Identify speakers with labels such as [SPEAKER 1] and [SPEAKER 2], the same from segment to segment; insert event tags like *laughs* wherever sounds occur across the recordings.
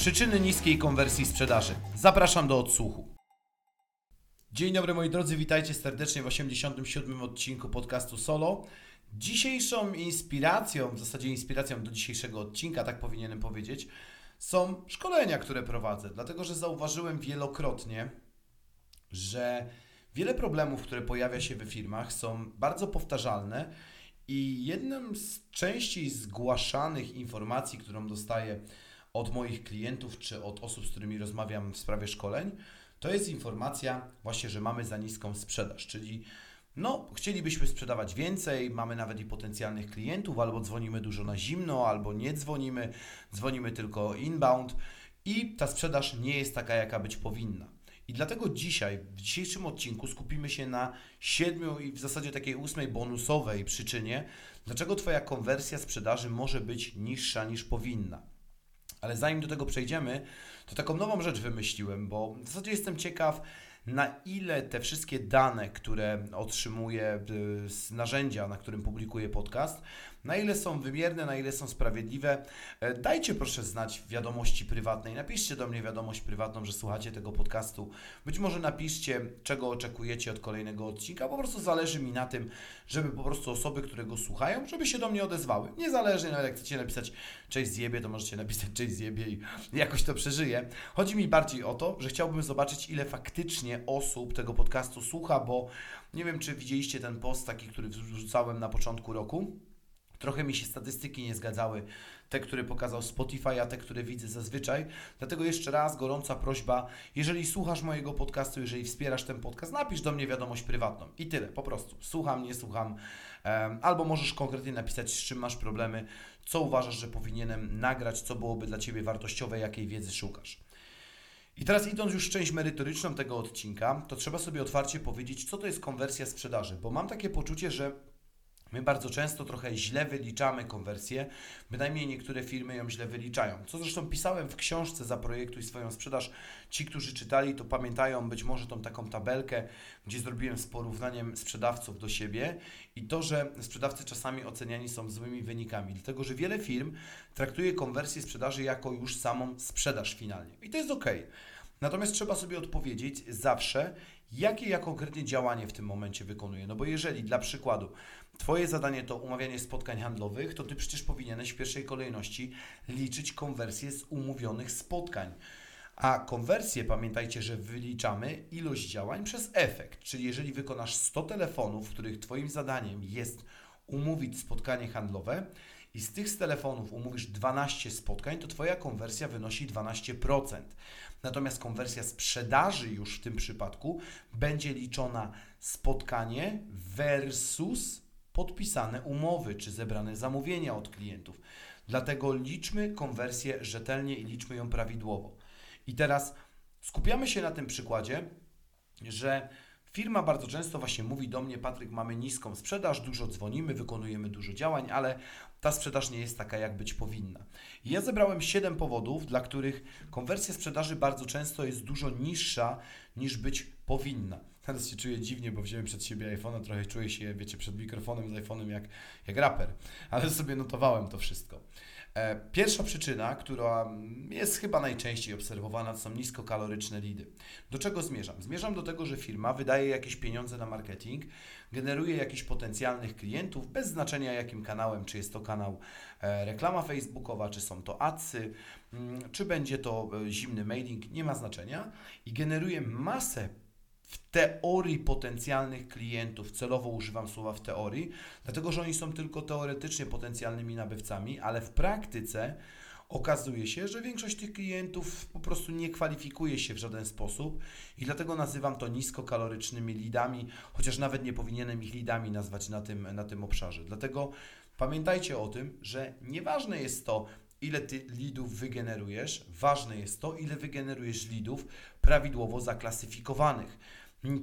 [SPEAKER 1] Przyczyny niskiej konwersji sprzedaży. Zapraszam do odsłuchu. Dzień dobry moi drodzy, witajcie serdecznie w 87. odcinku podcastu Solo. Dzisiejszą inspiracją, w zasadzie inspiracją do dzisiejszego odcinka, tak powinienem powiedzieć, są szkolenia, które prowadzę. Dlatego, że zauważyłem wielokrotnie, że wiele problemów, które pojawia się we firmach, są bardzo powtarzalne i jedną z częściej zgłaszanych informacji, którą dostaję od moich klientów czy od osób, z którymi rozmawiam w sprawie szkoleń, to jest informacja właśnie, że mamy za niską sprzedaż, czyli no, chcielibyśmy sprzedawać więcej, mamy nawet i potencjalnych klientów, albo dzwonimy dużo na zimno, albo nie dzwonimy, dzwonimy tylko inbound i ta sprzedaż nie jest taka, jaka być powinna. I dlatego dzisiaj, w dzisiejszym odcinku skupimy się na siedmiu i w zasadzie takiej ósmej bonusowej przyczynie, dlaczego Twoja konwersja sprzedaży może być niższa niż powinna. Ale zanim do tego przejdziemy, to taką nową rzecz wymyśliłem, bo w zasadzie jestem ciekaw, na ile te wszystkie dane, które otrzymuję z narzędzia, na którym publikuję podcast, na ile są wymierne, na ile są sprawiedliwe. E, dajcie proszę znać wiadomości prywatnej. Napiszcie do mnie wiadomość prywatną, że słuchacie tego podcastu. Być może napiszcie, czego oczekujecie od kolejnego odcinka. Po prostu zależy mi na tym, żeby po prostu osoby, które go słuchają, żeby się do mnie odezwały. Niezależnie, nawet jak chcecie napisać cześć zjebie, to możecie napisać cześć zjebie i *laughs* jakoś to przeżyję. Chodzi mi bardziej o to, że chciałbym zobaczyć, ile faktycznie osób tego podcastu słucha, bo nie wiem, czy widzieliście ten post taki, który wrzucałem na początku roku. Trochę mi się statystyki nie zgadzały, te, które pokazał Spotify, a te, które widzę zazwyczaj. Dlatego jeszcze raz gorąca prośba, jeżeli słuchasz mojego podcastu, jeżeli wspierasz ten podcast, napisz do mnie wiadomość prywatną. I tyle, po prostu. Słucham, nie słucham. Albo możesz konkretnie napisać, z czym masz problemy, co uważasz, że powinienem nagrać, co byłoby dla Ciebie wartościowe, jakiej wiedzy szukasz. I teraz idąc już w część merytoryczną tego odcinka, to trzeba sobie otwarcie powiedzieć, co to jest konwersja sprzedaży, bo mam takie poczucie, że My bardzo często trochę źle wyliczamy konwersję, bynajmniej niektóre firmy ją źle wyliczają. Co zresztą pisałem w książce Zaprojektuj swoją sprzedaż. Ci, którzy czytali, to pamiętają być może tą taką tabelkę, gdzie zrobiłem z porównaniem sprzedawców do siebie i to, że sprzedawcy czasami oceniani są złymi wynikami, dlatego że wiele firm traktuje konwersję sprzedaży jako już samą sprzedaż finalnie. I to jest ok. Natomiast trzeba sobie odpowiedzieć zawsze, jakie ja konkretnie działanie w tym momencie wykonuję. No bo jeżeli dla przykładu Twoje zadanie to umawianie spotkań handlowych, to Ty przecież powinieneś w pierwszej kolejności liczyć konwersję z umówionych spotkań. A konwersję pamiętajcie, że wyliczamy ilość działań przez efekt. Czyli jeżeli wykonasz 100 telefonów, w których Twoim zadaniem jest umówić spotkanie handlowe i z tych z telefonów umówisz 12 spotkań, to Twoja konwersja wynosi 12%. Natomiast konwersja sprzedaży już w tym przypadku będzie liczona spotkanie versus podpisane umowy czy zebrane zamówienia od klientów. Dlatego liczmy konwersję rzetelnie i liczmy ją prawidłowo. I teraz skupiamy się na tym przykładzie, że firma bardzo często właśnie mówi do mnie: Patryk, mamy niską sprzedaż, dużo dzwonimy, wykonujemy dużo działań, ale ta sprzedaż nie jest taka, jak być powinna. I ja zebrałem 7 powodów, dla których konwersja sprzedaży bardzo często jest dużo niższa niż być powinna. Teraz się czuję dziwnie, bo wziąłem przed siebie iPhone'a, trochę czuję się, wiecie, przed mikrofonem z iPhone'em jak, jak raper, ale sobie notowałem to wszystko. E, pierwsza przyczyna, która jest chyba najczęściej obserwowana, to są niskokaloryczne lidy. Do czego zmierzam? Zmierzam do tego, że firma wydaje jakieś pieniądze na marketing, generuje jakichś potencjalnych klientów, bez znaczenia jakim kanałem, czy jest to kanał e, reklama facebookowa, czy są to adsy, mm, czy będzie to e, zimny mailing, nie ma znaczenia i generuje masę w teorii potencjalnych klientów, celowo używam słowa w teorii, dlatego że oni są tylko teoretycznie potencjalnymi nabywcami, ale w praktyce okazuje się, że większość tych klientów po prostu nie kwalifikuje się w żaden sposób i dlatego nazywam to niskokalorycznymi lidami, chociaż nawet nie powinienem ich lidami nazwać na tym, na tym obszarze. Dlatego pamiętajcie o tym, że nieważne jest to, ile ty lidów wygenerujesz. Ważne jest to, ile wygenerujesz lidów prawidłowo zaklasyfikowanych.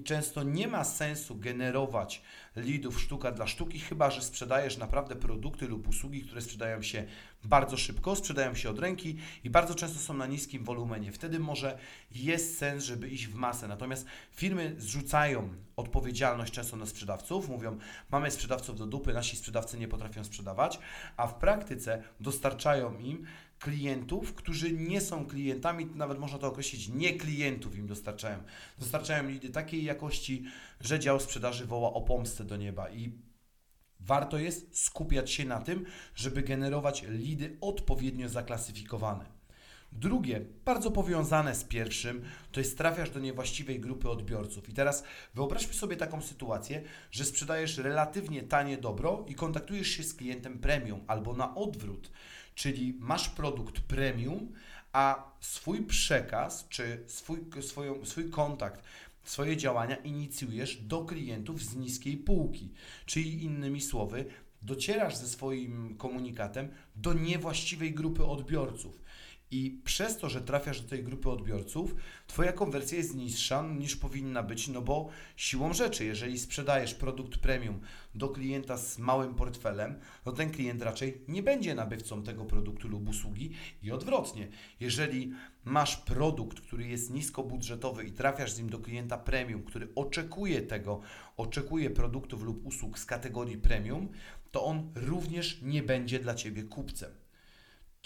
[SPEAKER 1] Często nie ma sensu generować leadów sztuka dla sztuki, chyba że sprzedajesz naprawdę produkty lub usługi, które sprzedają się bardzo szybko, sprzedają się od ręki i bardzo często są na niskim wolumenie. Wtedy może jest sens, żeby iść w masę. Natomiast firmy zrzucają odpowiedzialność często na sprzedawców, mówią: Mamy sprzedawców do dupy, nasi sprzedawcy nie potrafią sprzedawać, a w praktyce dostarczają im klientów, którzy nie są klientami, nawet można to określić, nie klientów im dostarczają. Dostarczają lidy takiej jakości, że dział sprzedaży woła o pomstę do nieba i warto jest skupiać się na tym, żeby generować lidy odpowiednio zaklasyfikowane. Drugie, bardzo powiązane z pierwszym, to jest trafiasz do niewłaściwej grupy odbiorców. I teraz wyobraźmy sobie taką sytuację, że sprzedajesz relatywnie tanie dobro i kontaktujesz się z klientem premium albo na odwrót czyli masz produkt premium, a swój przekaz czy swój, swój kontakt, swoje działania inicjujesz do klientów z niskiej półki. Czyli innymi słowy, docierasz ze swoim komunikatem do niewłaściwej grupy odbiorców. I przez to, że trafiasz do tej grupy odbiorców, Twoja konwersja jest niższa niż powinna być, no bo siłą rzeczy, jeżeli sprzedajesz produkt premium do klienta z małym portfelem, no ten klient raczej nie będzie nabywcą tego produktu lub usługi i odwrotnie. Jeżeli masz produkt, który jest niskobudżetowy i trafiasz z nim do klienta premium, który oczekuje tego, oczekuje produktów lub usług z kategorii premium, to on również nie będzie dla Ciebie kupcem.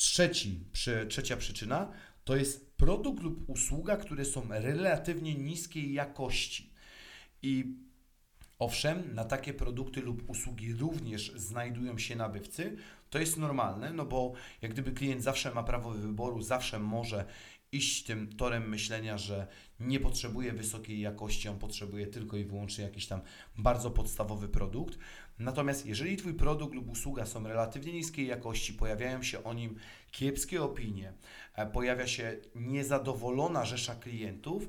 [SPEAKER 1] Trzeci, przy, trzecia przyczyna to jest produkt lub usługa, które są relatywnie niskiej jakości. I owszem, na takie produkty lub usługi również znajdują się nabywcy. To jest normalne, no bo jak gdyby klient zawsze ma prawo wyboru, zawsze może iść tym torem myślenia, że nie potrzebuje wysokiej jakości, on potrzebuje tylko i wyłącznie jakiś tam bardzo podstawowy produkt. Natomiast jeżeli Twój produkt lub usługa są relatywnie niskiej jakości, pojawiają się o nim kiepskie opinie, e, pojawia się niezadowolona rzesza klientów,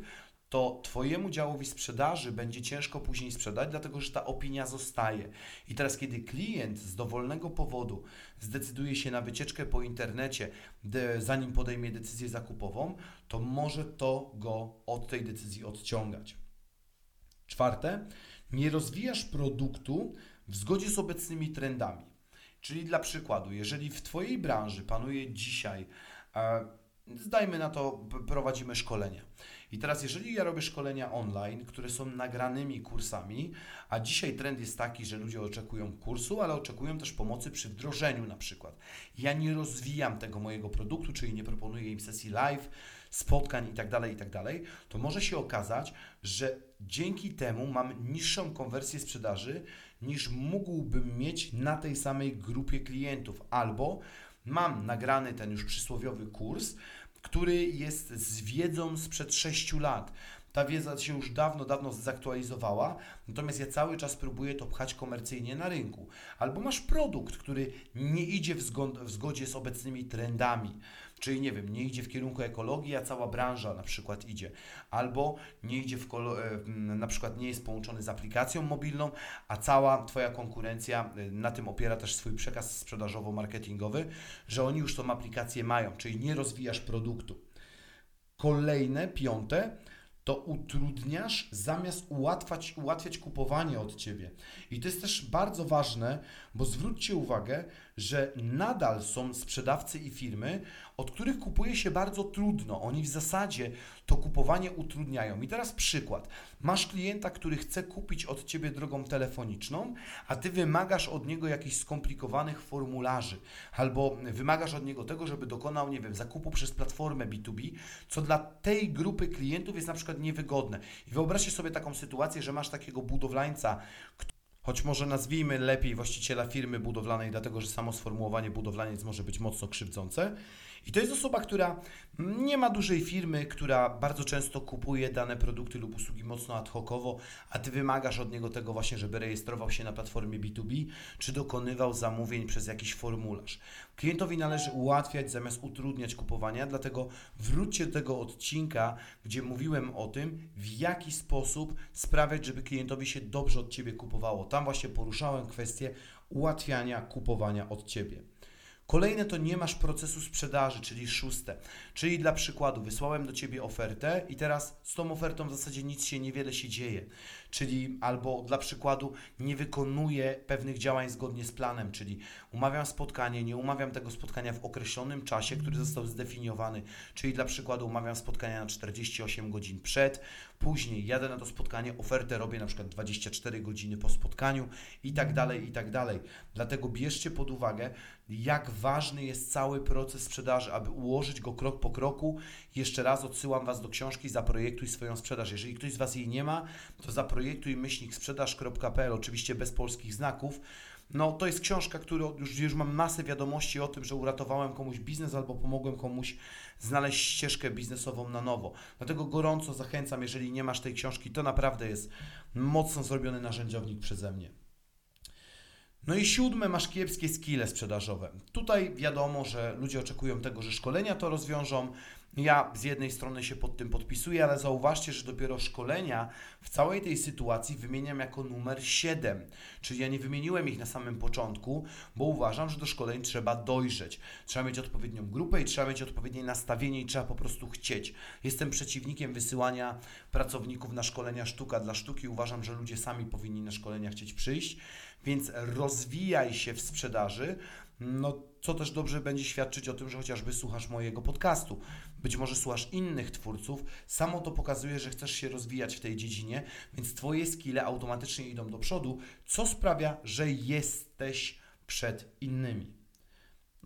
[SPEAKER 1] to Twojemu działowi sprzedaży będzie ciężko później sprzedać, dlatego że ta opinia zostaje. I teraz, kiedy klient z dowolnego powodu zdecyduje się na wycieczkę po internecie, zanim podejmie decyzję zakupową, to może to go od tej decyzji odciągać. Czwarte, nie rozwijasz produktu w zgodzie z obecnymi trendami. Czyli dla przykładu, jeżeli w Twojej branży panuje dzisiaj, e, zdajmy na to, prowadzimy szkolenia. I teraz, jeżeli ja robię szkolenia online, które są nagranymi kursami, a dzisiaj trend jest taki, że ludzie oczekują kursu, ale oczekują też pomocy przy wdrożeniu na przykład. Ja nie rozwijam tego mojego produktu, czyli nie proponuję im sesji live, spotkań itd., tak itd., tak to może się okazać, że dzięki temu mam niższą konwersję sprzedaży niż mógłbym mieć na tej samej grupie klientów, albo mam nagrany ten już przysłowiowy kurs, który jest z wiedzą sprzed 6 lat. Ta wiedza się już dawno, dawno zaktualizowała, natomiast ja cały czas próbuję to pchać komercyjnie na rynku. Albo masz produkt, który nie idzie w, w zgodzie z obecnymi trendami. Czyli nie wiem, nie idzie w kierunku ekologii, a cała branża na przykład idzie. Albo nie idzie w e, na przykład nie jest połączony z aplikacją mobilną, a cała Twoja konkurencja e, na tym opiera też swój przekaz sprzedażowo-marketingowy, że oni już tą aplikację mają, czyli nie rozwijasz produktu. Kolejne, piąte, to utrudniasz zamiast ułatwiać, ułatwiać kupowanie od Ciebie. I to jest też bardzo ważne, bo zwróćcie uwagę, że nadal są sprzedawcy i firmy, od których kupuje się bardzo trudno. Oni w zasadzie to kupowanie utrudniają. I teraz przykład. Masz klienta, który chce kupić od Ciebie drogą telefoniczną, a Ty wymagasz od niego jakichś skomplikowanych formularzy, albo wymagasz od niego tego, żeby dokonał, nie wiem, zakupu przez platformę B2B, co dla tej grupy klientów jest na przykład niewygodne. I wyobraźcie sobie taką sytuację, że masz takiego budowlańca, choć może nazwijmy lepiej właściciela firmy budowlanej, dlatego że samo sformułowanie budowlaniec może być mocno krzywdzące. I to jest osoba, która nie ma dużej firmy, która bardzo często kupuje dane produkty lub usługi mocno ad hocowo, a ty wymagasz od niego tego właśnie, żeby rejestrował się na platformie B2B, czy dokonywał zamówień przez jakiś formularz. Klientowi należy ułatwiać zamiast utrudniać kupowania, dlatego wróćcie do tego odcinka, gdzie mówiłem o tym, w jaki sposób sprawiać, żeby klientowi się dobrze od Ciebie kupowało. Tam właśnie poruszałem kwestię ułatwiania kupowania od Ciebie. Kolejne to nie masz procesu sprzedaży, czyli szóste. Czyli dla przykładu, wysłałem do Ciebie ofertę i teraz z tą ofertą w zasadzie nic się, niewiele się dzieje. Czyli albo dla przykładu nie wykonuję pewnych działań zgodnie z planem, czyli umawiam spotkanie, nie umawiam tego spotkania w określonym czasie, który został zdefiniowany, czyli dla przykładu umawiam spotkania na 48 godzin przed, później jadę na to spotkanie, ofertę robię na przykład 24 godziny po spotkaniu i tak dalej, i tak dalej. Dlatego bierzcie pod uwagę, jak ważny jest cały proces sprzedaży, aby ułożyć go krok po kroku. Jeszcze raz odsyłam Was do książki Zaprojektuj swoją sprzedaż. Jeżeli ktoś z Was jej nie ma, to zaprojektuj myślnik sprzedaż.pl, oczywiście bez polskich znaków. No, to jest książka, którą już, już mam masę wiadomości o tym, że uratowałem komuś biznes albo pomogłem komuś znaleźć ścieżkę biznesową na nowo. Dlatego gorąco zachęcam, jeżeli nie masz tej książki, to naprawdę jest mocno zrobiony narzędziownik przeze mnie. No i siódme, masz kiepskie skille sprzedażowe. Tutaj wiadomo, że ludzie oczekują tego, że szkolenia to rozwiążą. Ja z jednej strony się pod tym podpisuję, ale zauważcie, że dopiero szkolenia w całej tej sytuacji wymieniam jako numer 7. Czyli ja nie wymieniłem ich na samym początku, bo uważam, że do szkoleń trzeba dojrzeć. Trzeba mieć odpowiednią grupę i trzeba mieć odpowiednie nastawienie i trzeba po prostu chcieć. Jestem przeciwnikiem wysyłania pracowników na szkolenia sztuka dla sztuki. Uważam, że ludzie sami powinni na szkolenia chcieć przyjść więc rozwijaj się w sprzedaży, no co też dobrze będzie świadczyć o tym, że chociażby słuchasz mojego podcastu. Być może słuchasz innych twórców, samo to pokazuje, że chcesz się rozwijać w tej dziedzinie, więc Twoje skille automatycznie idą do przodu, co sprawia, że jesteś przed innymi.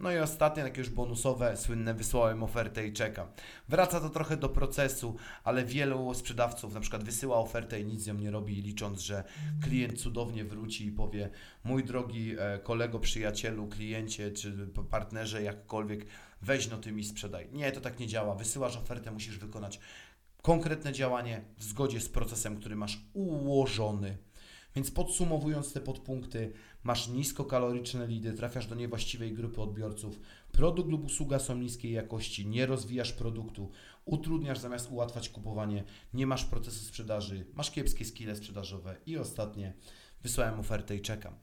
[SPEAKER 1] No i ostatnie, takie już bonusowe, słynne wysłałem ofertę i czekam. Wraca to trochę do procesu, ale wielu sprzedawców na przykład wysyła ofertę i nic z nią nie robi, licząc, że klient cudownie wróci i powie: Mój drogi e, kolego, przyjacielu, kliencie czy partnerze, jakkolwiek, weź no ty mi sprzedaj. Nie, to tak nie działa. Wysyłasz ofertę, musisz wykonać konkretne działanie w zgodzie z procesem, który masz ułożony. Więc podsumowując te podpunkty, masz niskokaloryczne lidy, trafiasz do niewłaściwej grupy odbiorców, produkt lub usługa są niskiej jakości, nie rozwijasz produktu, utrudniasz zamiast ułatwiać kupowanie, nie masz procesu sprzedaży, masz kiepskie skille sprzedażowe i ostatnie, wysłałem ofertę i czekam.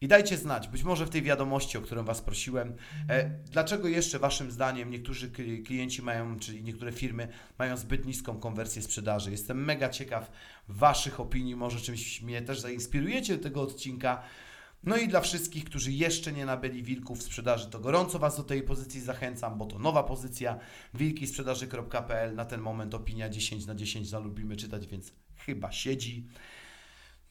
[SPEAKER 1] I dajcie znać, być może w tej wiadomości, o którą Was prosiłem, e, dlaczego jeszcze Waszym zdaniem niektórzy klienci mają, czyli niektóre firmy mają zbyt niską konwersję sprzedaży. Jestem mega ciekaw Waszych opinii, może czymś mnie też zainspirujecie do tego odcinka. No i dla wszystkich, którzy jeszcze nie nabyli wilków sprzedaży, to gorąco Was do tej pozycji zachęcam, bo to nowa pozycja wilkisprzedaży.pl. Na ten moment opinia 10 na 10 zalubimy czytać, więc chyba siedzi.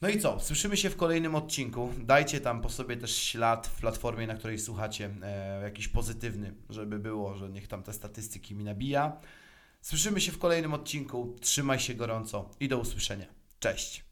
[SPEAKER 1] No i co? Słyszymy się w kolejnym odcinku. Dajcie tam po sobie też ślad w platformie, na której słuchacie, e, jakiś pozytywny, żeby było, że niech tam te statystyki mi nabija. Słyszymy się w kolejnym odcinku. Trzymaj się gorąco i do usłyszenia. Cześć.